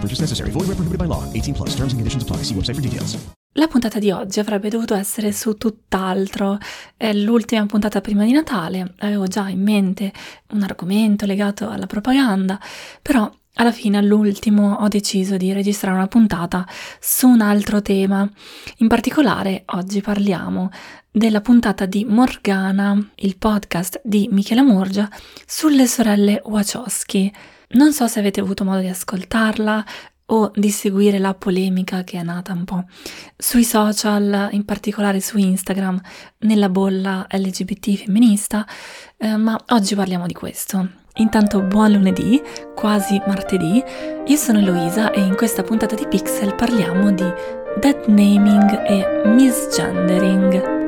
No purchase necessary. Void where prohibited by law. 18 plus. Terms and conditions apply. See website for details. La puntata di oggi avrebbe dovuto essere su tutt'altro. È l'ultima puntata prima di Natale. Avevo già in mente un argomento legato alla propaganda, però alla fine, all'ultimo, ho deciso di registrare una puntata su un altro tema. In particolare, oggi parliamo della puntata di Morgana, il podcast di Michela Murgia, sulle sorelle Wachowski. Non so se avete avuto modo di ascoltarla o di seguire la polemica che è nata un po' sui social, in particolare su Instagram, nella bolla LGBT femminista, eh, ma oggi parliamo di questo. Intanto buon lunedì, quasi martedì, io sono Eloisa e in questa puntata di Pixel parliamo di dead naming e misgendering.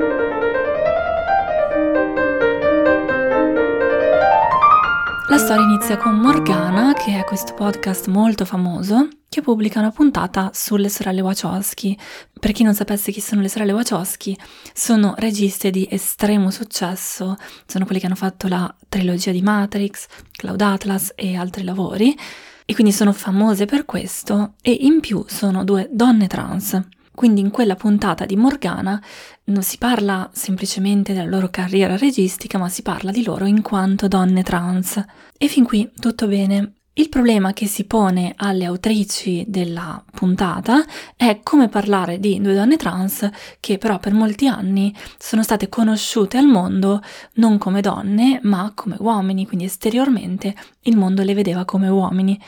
La storia inizia con Morgana, che è questo podcast molto famoso, che pubblica una puntata sulle sorelle Wachowski. Per chi non sapesse chi sono le sorelle Wachowski, sono registe di estremo successo, sono quelle che hanno fatto la trilogia di Matrix, Cloud Atlas e altri lavori, e quindi sono famose per questo, e in più sono due donne trans. Quindi in quella puntata di Morgana non si parla semplicemente della loro carriera registica, ma si parla di loro in quanto donne trans. E fin qui tutto bene. Il problema che si pone alle autrici della puntata è come parlare di due donne trans che però per molti anni sono state conosciute al mondo non come donne ma come uomini, quindi esteriormente il mondo le vedeva come uomini.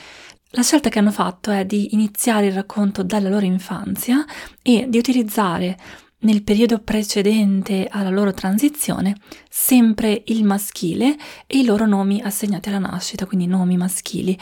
La scelta che hanno fatto è di iniziare il racconto dalla loro infanzia e di utilizzare nel periodo precedente alla loro transizione sempre il maschile e i loro nomi assegnati alla nascita, quindi nomi maschili.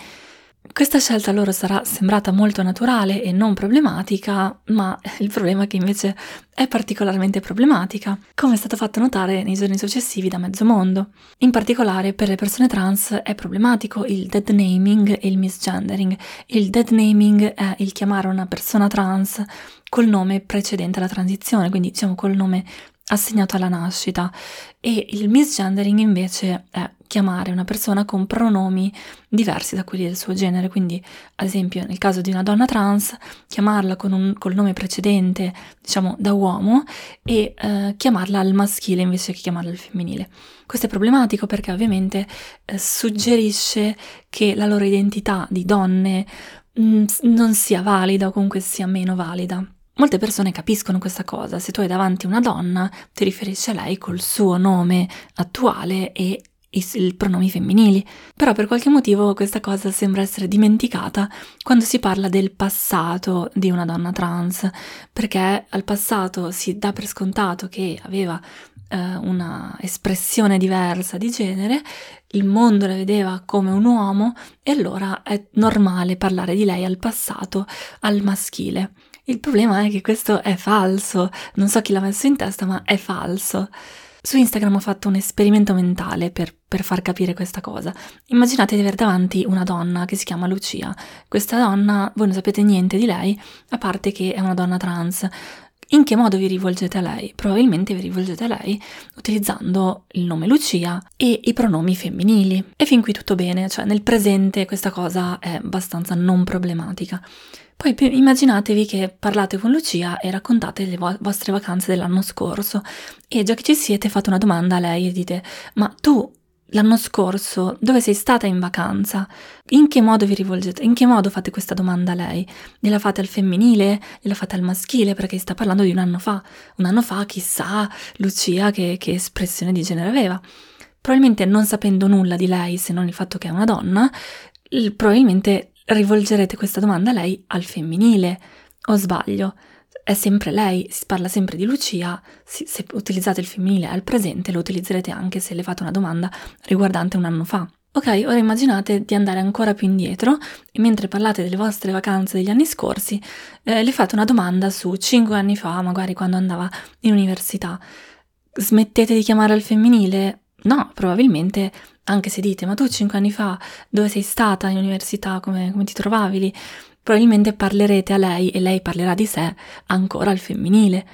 Questa scelta loro sarà sembrata molto naturale e non problematica, ma il problema è che invece è particolarmente problematica, come è stato fatto notare nei giorni successivi da mezzo mondo. In particolare per le persone trans è problematico il dead naming e il misgendering. Il dead naming è il chiamare una persona trans col nome precedente alla transizione, quindi diciamo col nome assegnato alla nascita e il misgendering invece è chiamare una persona con pronomi diversi da quelli del suo genere, quindi ad esempio nel caso di una donna trans chiamarla con un, col nome precedente, diciamo da uomo, e eh, chiamarla al maschile invece che chiamarla al femminile. Questo è problematico perché ovviamente eh, suggerisce che la loro identità di donne mh, mm, non sia valida o comunque sia meno valida. Molte persone capiscono questa cosa, se tu hai davanti una donna ti riferisci a lei col suo nome attuale e i pronomi femminili, però per qualche motivo questa cosa sembra essere dimenticata quando si parla del passato di una donna trans, perché al passato si dà per scontato che aveva eh, una espressione diversa di genere, il mondo la vedeva come un uomo e allora è normale parlare di lei al passato al maschile. Il problema è che questo è falso, non so chi l'ha messo in testa, ma è falso. Su Instagram ho fatto un esperimento mentale per, per, far capire questa cosa. Immaginate di avere davanti una donna che si chiama Lucia. Questa donna, voi non sapete niente di lei, a parte che è una donna trans. In che modo vi rivolgete a lei? Probabilmente vi rivolgete a lei utilizzando il nome Lucia e i pronomi femminili. E fin qui tutto bene, cioè nel presente questa cosa è abbastanza non problematica. Poi immaginatevi che parlate con Lucia e raccontate le vo- vostre vacanze dell'anno scorso e già che ci siete fate una domanda a lei e dite ma tu l'anno scorso dove sei stata in vacanza? In che modo vi rivolgete? In che modo fate questa domanda a lei? Gliela fate al femminile? Gliela fate al maschile? Perché sta parlando di un anno fa. Un anno fa, chissà, Lucia che, che espressione di genere aveva. Probabilmente non sapendo nulla di lei, se non il fatto che è una donna, probabilmente rivolgerete questa domanda a lei al femminile. O sbaglio? È sempre lei, si parla sempre di Lucia, se utilizzate il femminile al presente lo utilizzerete anche se le fate una domanda riguardante un anno fa. Ok, ora immaginate di andare ancora più indietro e mentre parlate delle vostre vacanze degli anni scorsi, eh, le fate una domanda su 5 anni fa, magari quando andava in università. Smettete di chiamare al femminile? No, probabilmente, anche se dite, ma tu 5 anni fa dove sei stata in università, come, come ti trovavi lì? Probabilmente parlerete a lei e lei parlerà di sé ancora al femminile.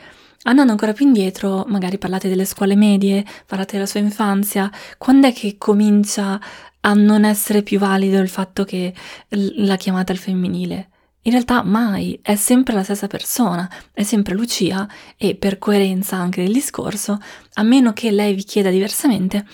Andando ancora più indietro, magari parlate delle scuole medie, parlate della sua infanzia, quando è che comincia a non essere più valido il fatto che la chiamate al femminile? In realtà mai, è sempre la stessa persona, è sempre Lucia e per coerenza anche del discorso, a meno che lei vi chieda diversamente,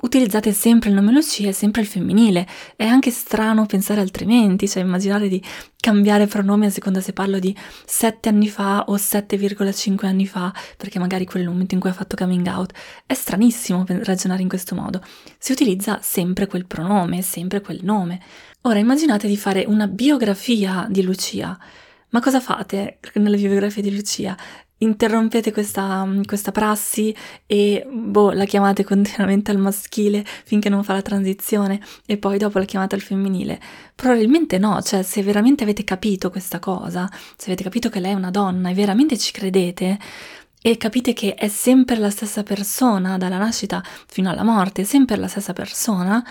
utilizzate sempre il nome Lucia e sempre il femminile. È anche strano pensare altrimenti, cioè immaginare di cambiare pronome a seconda se parlo di 7 anni fa o 7,5 anni fa, perché magari quello è il momento in cui ha fatto coming out. È stranissimo ragionare in questo modo. Si utilizza sempre quel pronome, sempre quel nome. Ora immaginate di fare una biografia di Lucia. Ma cosa fate nella biografia di Lucia? Interrompete questa, questa, prassi e boh, la chiamate continuamente al maschile finché non fa la transizione e poi dopo la chiamate al femminile? Probabilmente no, cioè se veramente avete capito questa cosa, se avete capito che lei è una donna e veramente ci credete e capite che è sempre la stessa persona dalla nascita fino alla morte, sempre la stessa persona,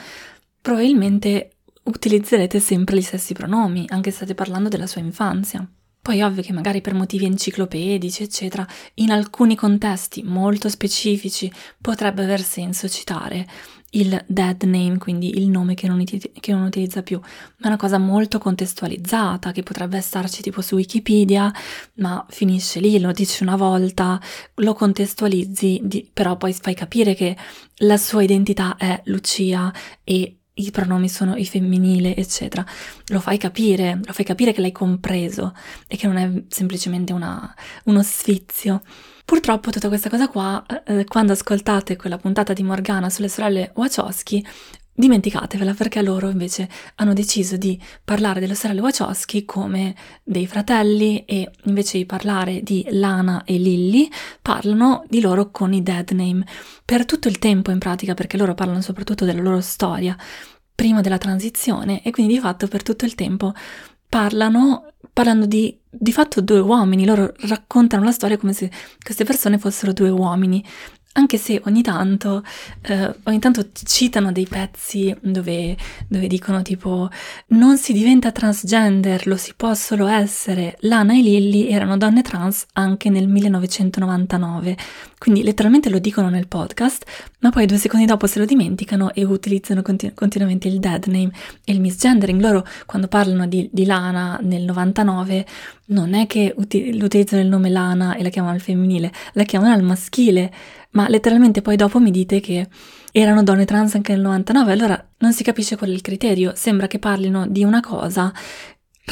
probabilmente utilizzerete sempre gli stessi pronomi, anche se state parlando della sua infanzia. Poi ovvio che magari per motivi enciclopedici, eccetera, in alcuni contesti molto specifici potrebbe aver senso citare il dead name, quindi il nome che non, che non, utilizza più, ma è una cosa molto contestualizzata che potrebbe starci tipo su Wikipedia, ma finisce lì, lo dici una volta, lo contestualizzi, di, però poi fai capire che la sua identità è Lucia e i pronomi sono i femminile, eccetera. Lo fai capire, lo fai capire che l'hai compreso e che non è semplicemente una, uno sfizio. Purtroppo tutta questa cosa qua, eh, quando ascoltate quella puntata di Morgana sulle sorelle Wachowski, dimenticatevela perché loro invece hanno deciso di parlare delle sorelle Wachowski come dei fratelli e invece di parlare di Lana e Lilly parlano di loro con i dead name. Per tutto il tempo in pratica perché loro parlano soprattutto della loro storia prima della transizione e quindi di fatto per tutto il tempo parlano parlando di di fatto due uomini, loro raccontano la storia come se queste persone fossero due uomini anche se ogni tanto, eh, ogni tanto citano dei pezzi dove, dove, dicono tipo non si diventa transgender, lo si può solo essere. Lana e Lilly erano donne trans anche nel 1999, quindi letteralmente lo dicono nel podcast, ma poi due secondi dopo se lo dimenticano e utilizzano continu- continuamente il dead name e il misgendering. Loro quando parlano di, di Lana nel 99 non è che uti- utilizzano il nome Lana e la chiamano al femminile, la chiamano al maschile ma letteralmente poi dopo mi dite che erano donne trans anche nel 99, allora non si capisce qual è il criterio, sembra che parlino di una cosa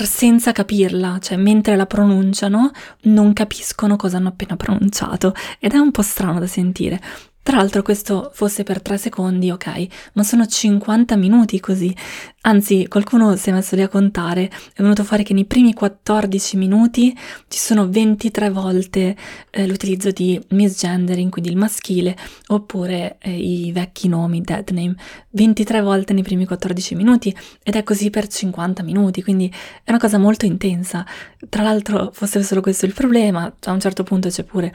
senza capirla, cioè mentre la pronunciano non capiscono cosa hanno appena pronunciato ed è un po' strano da sentire. Tra l'altro questo fosse per 3 secondi, ok, ma sono 50 minuti così. Anzi, qualcuno si è messo lì a contare, è venuto fuori che nei primi 14 minuti ci sono 23 volte eh, l'utilizzo di misgendering, quindi il maschile, oppure eh, i vecchi nomi, dead name, 23 volte nei primi 14 minuti ed è così per 50 minuti, quindi è una cosa molto intensa. Tra l'altro, fosse solo questo il problema, a un certo punto c'è pure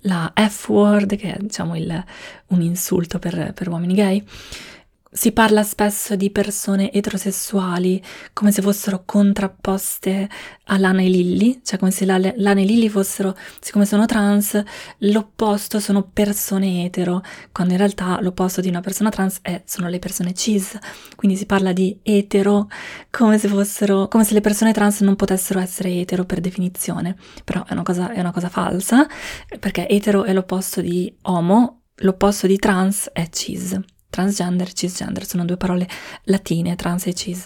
la F-word, che è diciamo il un insulto per, per uomini gay. Si parla spesso di persone eterosessuali come se fossero contrapposte a Lana e Lilly, cioè come se Lana e Lilly fossero, siccome sono trans, l'opposto sono persone etero, quando in realtà l'opposto di una persona trans è, sono le persone cis. Quindi si parla di etero come se fossero, come se le persone trans non potessero essere etero per definizione, però è una cosa, è una cosa falsa, perché etero è l'opposto di homo, l'opposto di trans è cis. Transgender cisgender, sono due parole latine, trans e cis.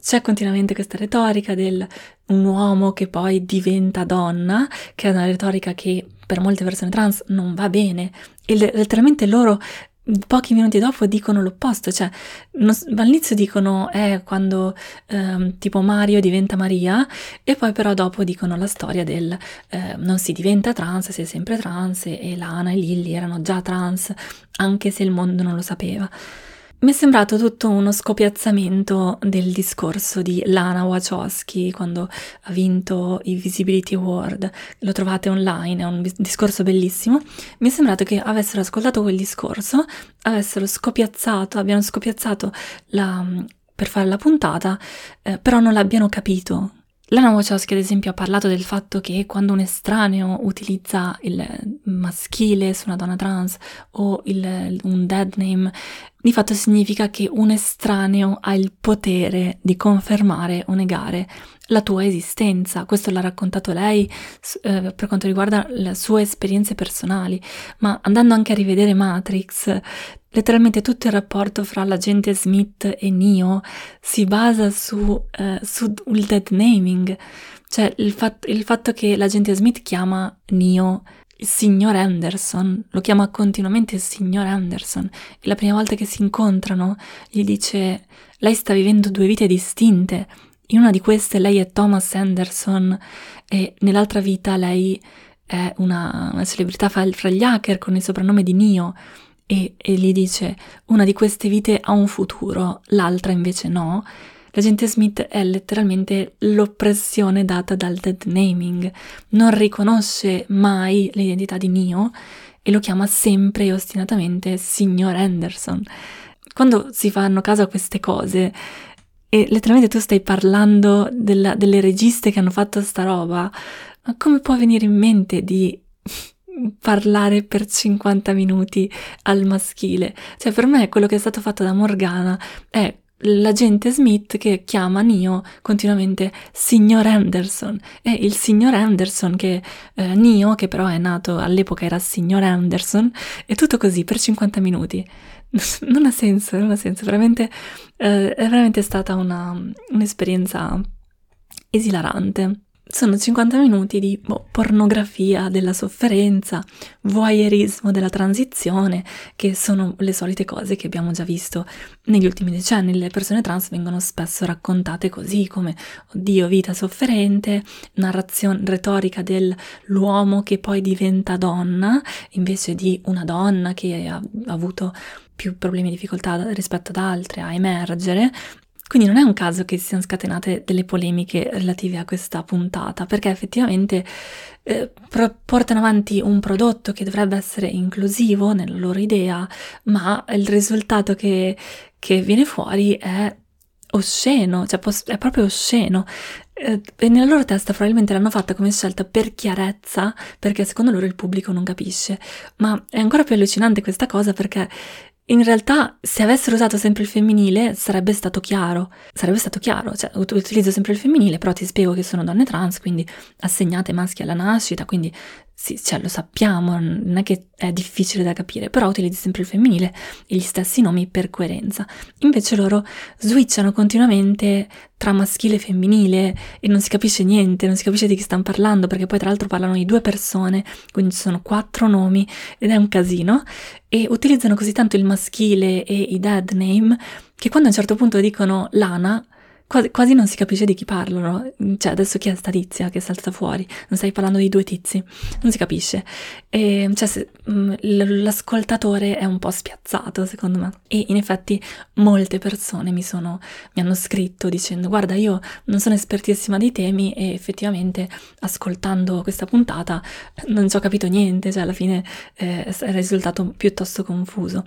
C'è continuamente questa retorica del un uomo che poi diventa donna, che è una retorica che per molte persone trans non va bene e letteralmente loro pochi minuti dopo dicono l'opposto, cioè non, all'inizio dicono è eh, quando ehm, tipo Mario diventa Maria e poi però dopo dicono la storia del eh, non si diventa trans, si è sempre trans e Lana e Lilly erano già trans anche se il mondo non lo sapeva. Mi è sembrato tutto uno scopiazzamento del discorso di Lana Wachowski quando ha vinto i Visibility Award. Lo trovate online, è un discorso bellissimo. Mi è sembrato che avessero ascoltato quel discorso, avessero scopiazzato, abbiano scopiazzato la, per fare la puntata, eh, però non l'abbiano capito Lana Wachowski, ad esempio, ha parlato del fatto che quando un estraneo utilizza il maschile su una donna trans o il, un dead name, di fatto significa che un estraneo ha il potere di confermare o negare la tua esistenza. Questo l'ha raccontato lei eh, per quanto riguarda le sue esperienze personali, ma andando anche a rivedere Matrix, letteralmente tutto il rapporto fra l'agente Smith e Neo si basa su, eh, sul dead naming, cioè il, fat- il fatto che l'agente Smith chiama Neo il signor Anderson, lo chiama continuamente il signor Anderson e la prima volta che si incontrano gli dice lei sta vivendo due vite distinte, in una di queste lei è Thomas Anderson e nell'altra vita lei è una, una celebrità fra, fra gli hacker con il soprannome di Neo e, e gli dice una di queste vite ha un futuro, l'altra invece no. L'agente Smith è letteralmente l'oppressione data dal dead naming, non riconosce mai l'identità di Neo e lo chiama sempre e ostinatamente signor Anderson. Quando si fanno caso a queste cose, e letteralmente tu stai parlando della, delle registe che hanno fatto sta roba, ma come può venire in mente di parlare per 50 minuti al maschile. Cioè, per me quello che è stato fatto da Morgana è l'agente Smith che chiama Neo continuamente signor Anderson. E il signor Anderson che eh, Neo che però è nato all'epoca era signor Anderson e tutto così per 50 minuti. Non ha senso non ha senso. Veramente eh, è veramente stata una, un'esperienza esilarante sono 50 minuti di boh, pornografia della sofferenza, voyeurismo della transizione, che sono le solite cose che abbiamo già visto negli ultimi decenni. Le persone trans vengono spesso raccontate così, come oddio, vita sofferente, narrazione retorica dell'uomo che poi diventa donna, invece di una donna che ha avuto più problemi e difficoltà rispetto ad altre a emergere, quindi non è un caso che si siano scatenate delle polemiche relative a questa puntata, perché effettivamente eh, portano avanti un prodotto che dovrebbe essere inclusivo nella loro idea, ma il risultato che, che viene fuori è osceno, cioè è proprio osceno. Eh, e nella loro testa probabilmente l'hanno fatta come scelta per chiarezza, perché secondo loro il pubblico non capisce. Ma è ancora più allucinante questa cosa perché in realtà, se avessero usato sempre il femminile, sarebbe stato chiaro. Sarebbe stato chiaro, cioè utilizzo sempre il femminile, però ti spiego che sono donne trans, quindi assegnate maschi alla nascita, quindi sì, cioè lo sappiamo, non è che è difficile da capire, però utilizzi sempre il femminile e gli stessi nomi per coerenza. Invece loro switchano continuamente tra maschile e femminile e non si capisce niente, non si capisce di chi stanno parlando, perché poi tra l'altro parlano di due persone, quindi ci sono quattro nomi ed è un casino, e utilizzano così tanto il maschile e i dead name che quando a un certo punto dicono Lana, quasi, quasi, non si capisce di chi parlano. Cioè, adesso chi è sta tizia che è saltata fuori? Non stai parlando di due tizi, non si capisce. E, cioè, se, mm, l'ascoltatore è un po' spiazzato, secondo me. E in effetti molte persone mi, sono, mi hanno scritto dicendo: Guarda, io non sono espertissima dei temi e effettivamente ascoltando questa puntata non ci ho capito niente, cioè alla fine eh, è risultato piuttosto confuso.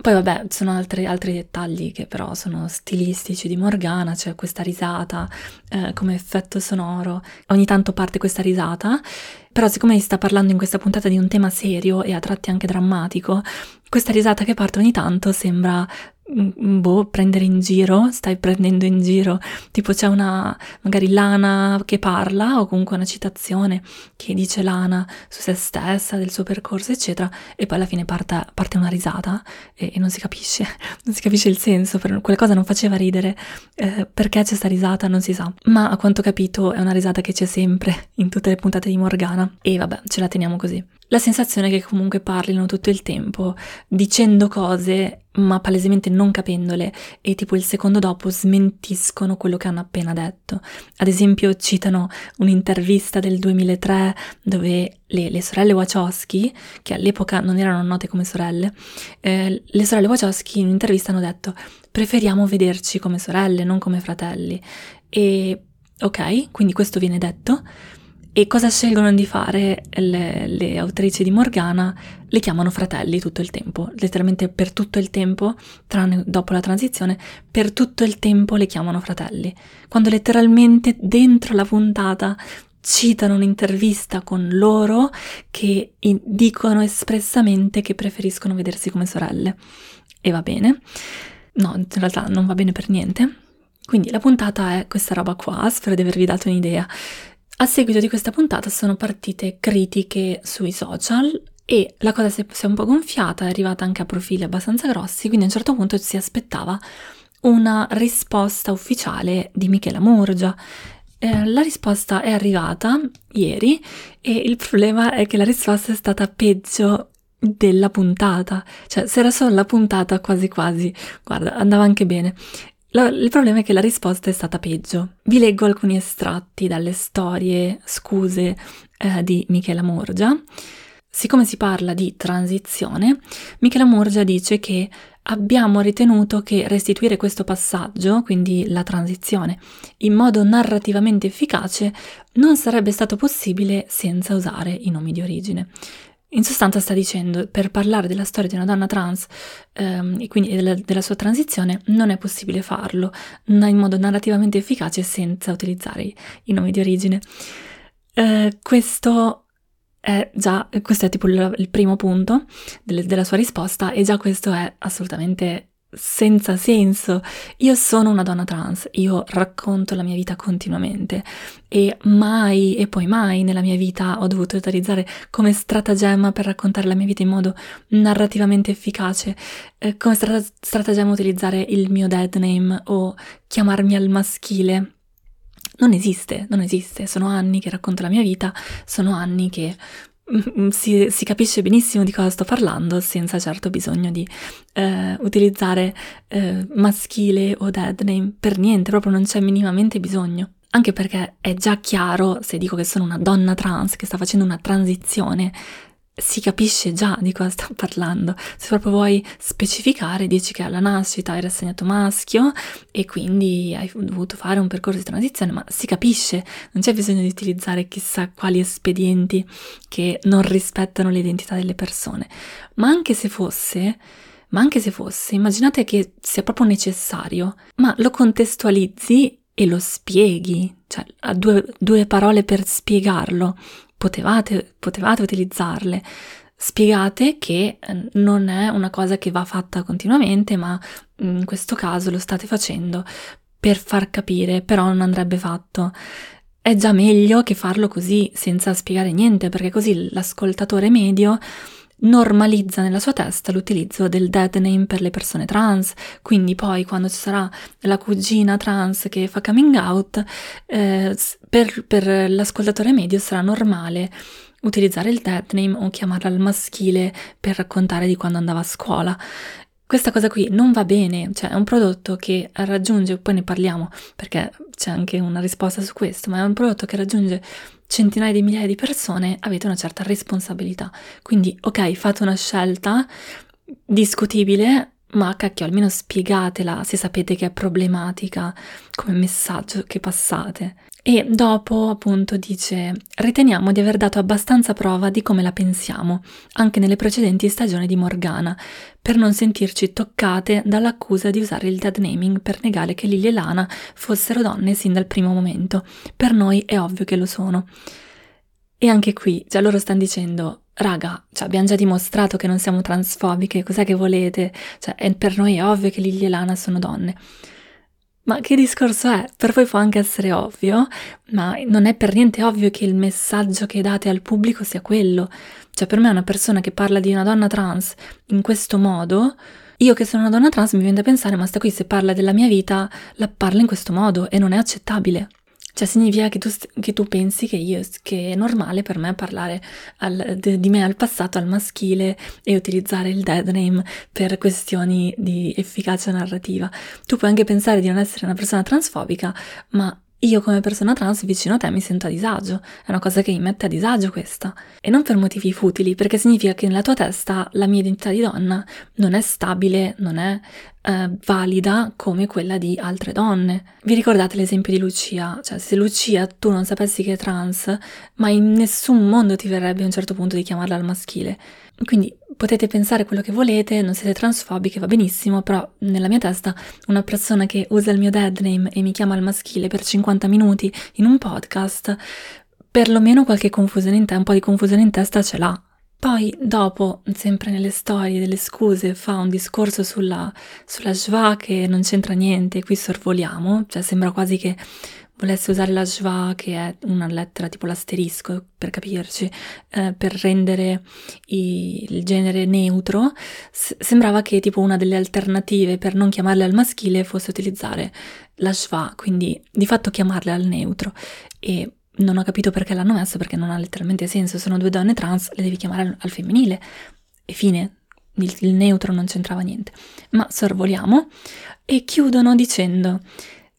Poi vabbè, sono altri, altri, dettagli che però sono stilistici di Morgana, cioè questa risata eh, come effetto sonoro, ogni tanto parte questa risata, però siccome si sta parlando in questa puntata di un tema serio e a tratti anche drammatico, questa risata che parte ogni tanto sembra boh, prendere in giro, stai prendendo in giro, tipo c'è una, magari Lana che parla o comunque una citazione che dice Lana su se stessa, del suo percorso, eccetera, e poi alla fine parte, parte una risata e, e, non si capisce, non si capisce il senso, per, quella cosa non faceva ridere, eh, perché c'è sta risata non si sa, ma a quanto ho capito è una risata che c'è sempre in tutte le puntate di Morgana e vabbè, ce la teniamo così. La sensazione che comunque parlino tutto il tempo dicendo cose ma palesemente non capendole e tipo il secondo dopo smentiscono quello che hanno appena detto. Ad esempio citano un'intervista del 2003 dove le, le sorelle Wachowski, che all'epoca non erano note come sorelle, eh, le sorelle Wachowski in un'intervista hanno detto preferiamo vederci come sorelle, non come fratelli. E ok, quindi questo viene detto. E cosa scelgono di fare le, le, autrici di Morgana? Le chiamano fratelli tutto il tempo, letteralmente per tutto il tempo, tranne dopo la transizione, per tutto il tempo le chiamano fratelli. Quando letteralmente dentro la puntata citano un'intervista con loro che dicono espressamente che preferiscono vedersi come sorelle. E va bene. No, in realtà non va bene per niente. Quindi la puntata è questa roba qua, spero di avervi dato un'idea. A seguito di questa puntata sono partite critiche sui social e la cosa si è un po' gonfiata, è arrivata anche a profili abbastanza grossi, quindi a un certo punto si aspettava una risposta ufficiale di Michela Murgia. Eh, la risposta è arrivata ieri e il problema è che la risposta è stata peggio della puntata, cioè se era solo la puntata quasi quasi, guarda, andava anche bene. La, il problema è che la risposta è stata peggio. Vi leggo alcuni estratti dalle storie scuse eh, di Michela Morgia. Siccome si parla di transizione, Michela Morgia dice che abbiamo ritenuto che restituire questo passaggio, quindi la transizione, in modo narrativamente efficace non sarebbe stato possibile senza usare i nomi di origine. In sostanza sta dicendo, per parlare della storia di una donna trans ehm, e quindi della, della, sua transizione, non è possibile farlo in modo narrativamente efficace senza utilizzare i, i nomi di origine. Eh, questo è già, questo è tipo il, il primo punto delle, della sua risposta e già questo è assolutamente senza senso. Io sono una donna trans, io racconto la mia vita continuamente e mai e poi mai nella mia vita ho dovuto utilizzare come stratagemma per raccontare la mia vita in modo narrativamente efficace, eh, come strat- stratagemma utilizzare il mio dead name o chiamarmi al maschile. Non esiste, non esiste, sono anni che racconto la mia vita, sono anni che si, si, capisce benissimo di cosa sto parlando senza certo bisogno di eh, utilizzare eh, maschile o dead name per niente, proprio non c'è minimamente bisogno. Anche perché è già chiaro se dico che sono una donna trans che sta facendo una transizione si capisce già di cosa sto parlando. Se proprio vuoi specificare, dici che alla nascita hai rassegnato maschio e quindi hai dovuto fare un percorso di transizione, ma si capisce, non c'è bisogno di utilizzare chissà quali espedienti che non rispettano l'identità delle persone. Ma anche se fosse, ma anche se fosse, immaginate che sia proprio necessario, ma lo contestualizzi e lo spieghi, cioè ha due, due parole per spiegarlo potevate, potevate utilizzarle. Spiegate che eh, non è una cosa che va fatta continuamente, ma in questo caso lo state facendo per far capire, però non andrebbe fatto. È già meglio che farlo così, senza spiegare niente, perché così l'ascoltatore medio normalizza nella sua testa l'utilizzo del dead name per le persone trans, quindi poi quando ci sarà la cugina trans che fa coming out, eh, per, per l'ascoltatore medio sarà normale utilizzare il dead name o chiamarla al maschile per raccontare di quando andava a scuola. Questa cosa qui non va bene, cioè è un prodotto che raggiunge, poi ne parliamo perché c'è anche una risposta su questo, ma è un prodotto che raggiunge centinaia di migliaia di persone, avete una certa responsabilità. Quindi, ok, fate una scelta discutibile, ma cacchio, almeno spiegatela se sapete che è problematica come messaggio che passate. E dopo appunto dice riteniamo di aver dato abbastanza prova di come la pensiamo, anche nelle precedenti stagioni di Morgana, per non sentirci toccate dall'accusa di usare il dead naming per negare che Lily e Lana fossero donne sin dal primo momento. Per noi è ovvio che lo sono. E anche qui, già loro stanno dicendo raga, cioè abbiamo già dimostrato che non siamo transfobiche, cos'è che volete? Cioè, per noi è ovvio che Lily e Lana sono donne. Ma che discorso è? Per voi può anche essere ovvio, ma non è per niente ovvio che il messaggio che date al pubblico sia quello. Cioè, per me una persona che parla di una donna trans in questo modo, io che sono una donna trans mi viene da pensare, ma sta qui se parla della mia vita, la parla in questo modo e non è accettabile. Cioè significa che tu, che tu pensi che, io, che, è normale per me parlare al, de, di me al passato, al maschile e utilizzare il dead name per questioni di efficacia narrativa. Tu puoi anche pensare di non essere una persona transfobica, ma io come persona trans vicino a te mi sento a disagio, è una cosa che mi mette a disagio questa. E non per motivi futili, perché significa che nella tua testa la mia identità di donna non è stabile, non è eh, valida come quella di altre donne. Vi ricordate l'esempio di Lucia? Cioè, se Lucia tu non sapessi che è trans, ma in nessun mondo ti verrebbe a un certo punto di chiamarla al maschile. Quindi potete pensare quello che volete, non siete transfobiche, va benissimo, però nella mia testa una persona che usa il mio dead name e mi chiama al maschile per 50 minuti in un podcast, perlomeno qualche confusione in te, un po' di confusione in testa ce l'ha. Poi dopo, sempre nelle storie delle scuse, fa un discorso sulla, sulla schwa che non c'entra niente, qui sorvoliamo, cioè sembra quasi che volesse usare la schwa, che è una lettera tipo l'asterisco, per capirci, eh, per rendere i, il genere neutro, s- sembrava che tipo una delle alternative per non chiamarle al maschile fosse utilizzare la schwa, quindi di fatto chiamarle al neutro. E non ho capito perché l'hanno messo, perché non ha letteralmente senso. Sono due donne trans, le devi chiamare al, al femminile. E fine. Il, il neutro non c'entrava niente. Ma sorvoliamo e chiudono dicendo: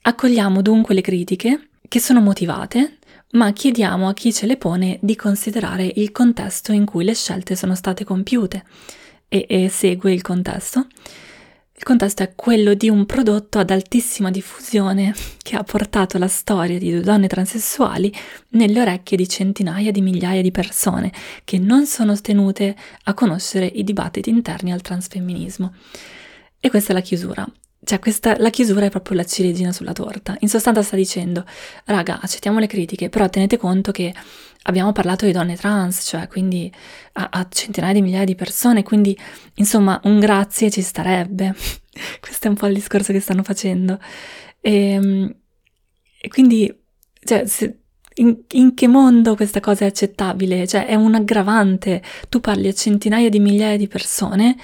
Accogliamo dunque le critiche, che sono motivate, ma chiediamo a chi ce le pone di considerare il contesto in cui le scelte sono state compiute. E, e segue il contesto. Il contesto è quello di un prodotto ad altissima diffusione che ha portato la storia di due donne transessuali nelle orecchie di centinaia di migliaia di persone che non sono tenute a conoscere i dibattiti interni al transfemminismo. E questa è la chiusura. Cioè, questa, la chiusura è proprio la ciliegina sulla torta. In sostanza sta dicendo, raga, accettiamo le critiche, però tenete conto che abbiamo parlato di donne trans, cioè quindi a, a centinaia di migliaia di persone, quindi insomma un grazie ci starebbe. Questo è un po' il discorso che stanno facendo. E, ehm, e quindi, cioè, se, in, in, che mondo questa cosa è accettabile? Cioè, è un aggravante. Tu parli a centinaia di migliaia di persone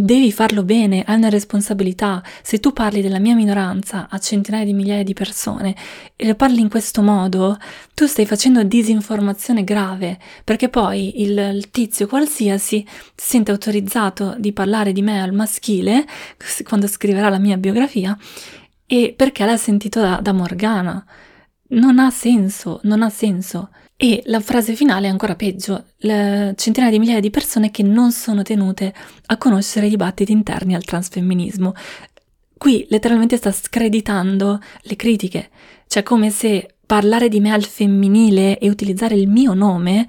Devi farlo bene, hai una responsabilità. Se tu parli della mia minoranza a centinaia di migliaia di persone e lo parli in questo modo, tu stai facendo disinformazione grave, perché poi il, il tizio qualsiasi si sente autorizzato di parlare di me al maschile quando scriverà la mia biografia e perché l'ha sentito da, da Morgana. Non ha senso, non ha senso. E la frase finale è ancora peggio, le centinaia di migliaia di persone che non sono tenute a conoscere i dibattiti interni al transfemminismo. Qui letteralmente sta screditando le critiche, cioè come se parlare di me al femminile e utilizzare il mio nome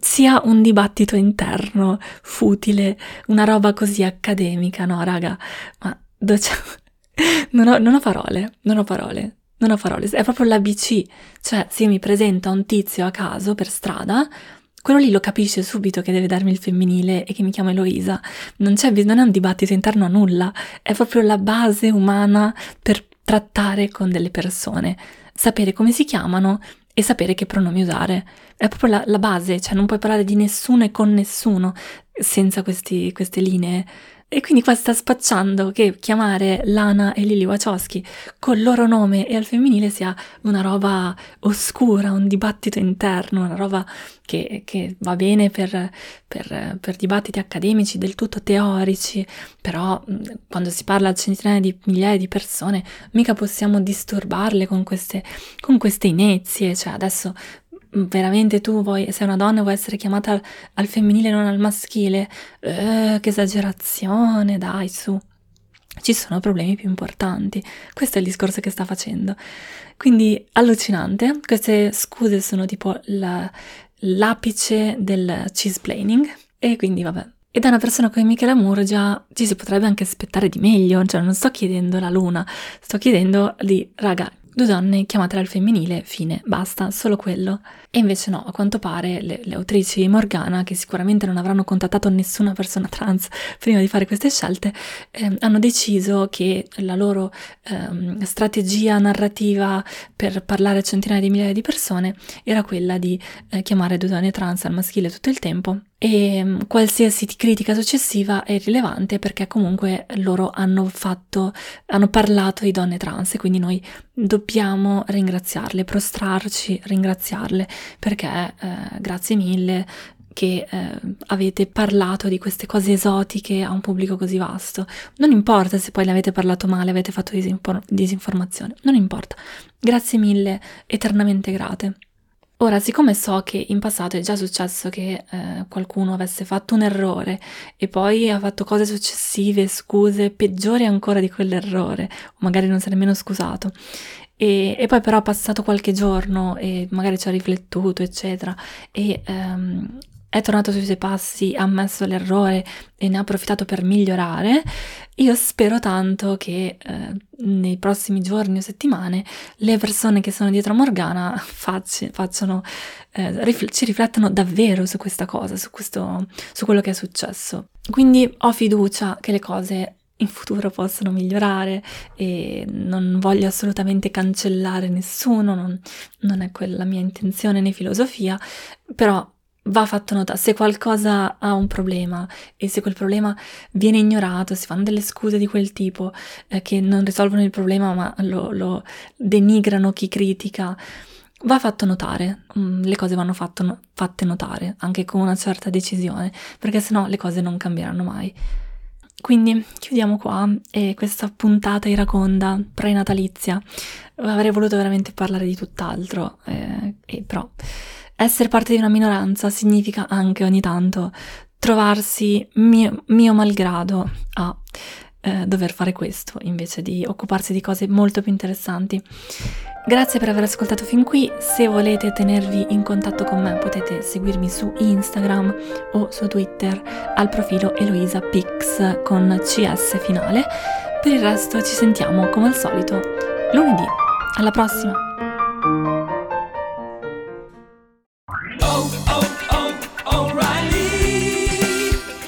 sia un dibattito interno, futile, una roba così accademica, no raga? Ma non ho, non ho parole, non ho parole. Non ho parole, è proprio l'ABC, cioè se mi presento a un tizio a caso per strada, quello lì lo capisce subito che deve darmi il femminile e che mi chiama Eloisa. Non, c'è, è un dibattito interno a nulla, è proprio la base umana per trattare con delle persone. Sapere come si chiamano e sapere che pronomi usare. È proprio la, la base, cioè non puoi parlare di nessuno e con nessuno senza questi, queste linee e quindi qua sta spacciando che chiamare Lana e Lily Wachowski col loro nome e al femminile sia una roba oscura, un dibattito interno, una roba che, che va bene per, per, per, dibattiti accademici del tutto teorici, però quando si parla a centinaia di migliaia di persone mica possiamo disturbarle con queste, con queste inezie, cioè adesso veramente tu vuoi, sei una donna e vuoi essere chiamata al, al femminile non al maschile? Eh, che esagerazione, dai, su. Ci sono problemi più importanti. Questo è il discorso che sta facendo. Quindi allucinante. Queste scuse sono tipo la, l'apice del cheese-planing. E quindi vabbè. E da una persona come Michela Moore già ci si potrebbe anche aspettare di meglio. Cioè non sto chiedendo la luna, sto chiedendo di, raga, Due donne chiamatele al femminile, fine, basta, solo quello. E invece no, a quanto pare le, le autrici di Morgana, che sicuramente non avranno contattato nessuna persona trans prima di fare queste scelte, eh, hanno deciso che la loro eh, strategia narrativa per parlare a centinaia di migliaia di persone era quella di eh, chiamare due donne trans al maschile tutto il tempo e mm, qualsiasi critica successiva è rilevante perché comunque loro hanno fatto, hanno parlato di donne trans e quindi noi dobbiamo ringraziarle, prostrarci, ringraziarle perché eh, grazie mille che eh, avete parlato di queste cose esotiche a un pubblico così vasto. Non importa se poi ne avete parlato male, avete fatto disinfor- disinformazione, non importa. Grazie mille, eternamente grate. Ora, siccome so che in passato è già successo che eh, qualcuno avesse fatto un errore e poi ha fatto cose successive, scuse, peggiori ancora di quell'errore, o magari non si è nemmeno scusato, e, e, poi però ha passato qualche giorno e magari ci ha riflettuto, eccetera, e ehm, è tornato sui suoi passi, ha ammesso l'errore e ne ha approfittato per migliorare, io spero tanto che eh, nei prossimi giorni o settimane le persone che sono dietro a Morgana facci, facciano, eh, rifl- ci riflettano davvero su questa cosa, su, questo, su quello che è successo. Quindi ho fiducia che le cose in futuro possono migliorare e non voglio assolutamente cancellare nessuno, non, non è quella la mia intenzione né filosofia, però va fatto notare, se qualcosa ha un problema e se quel problema viene ignorato, si fanno delle scuse di quel tipo eh, che non risolvono il problema ma lo, lo, denigrano chi critica, va fatto notare, mm, le cose vanno fatto, fatte notare anche con una certa decisione, perché sennò le cose non cambieranno mai. Quindi chiudiamo qua e questa puntata iraconda pre-natalizia. Avrei voluto veramente parlare di tutt'altro, eh, e però essere parte di una minoranza significa anche ogni tanto trovarsi mio, mio malgrado a eh, dover fare questo invece di occuparsi di cose molto più interessanti. Grazie per aver ascoltato fin qui, se volete tenervi in contatto con me potete seguirmi su Instagram o su Twitter al profilo Eloisa Pix con CS finale. Per il resto ci sentiamo come al solito lunedì. Alla prossima!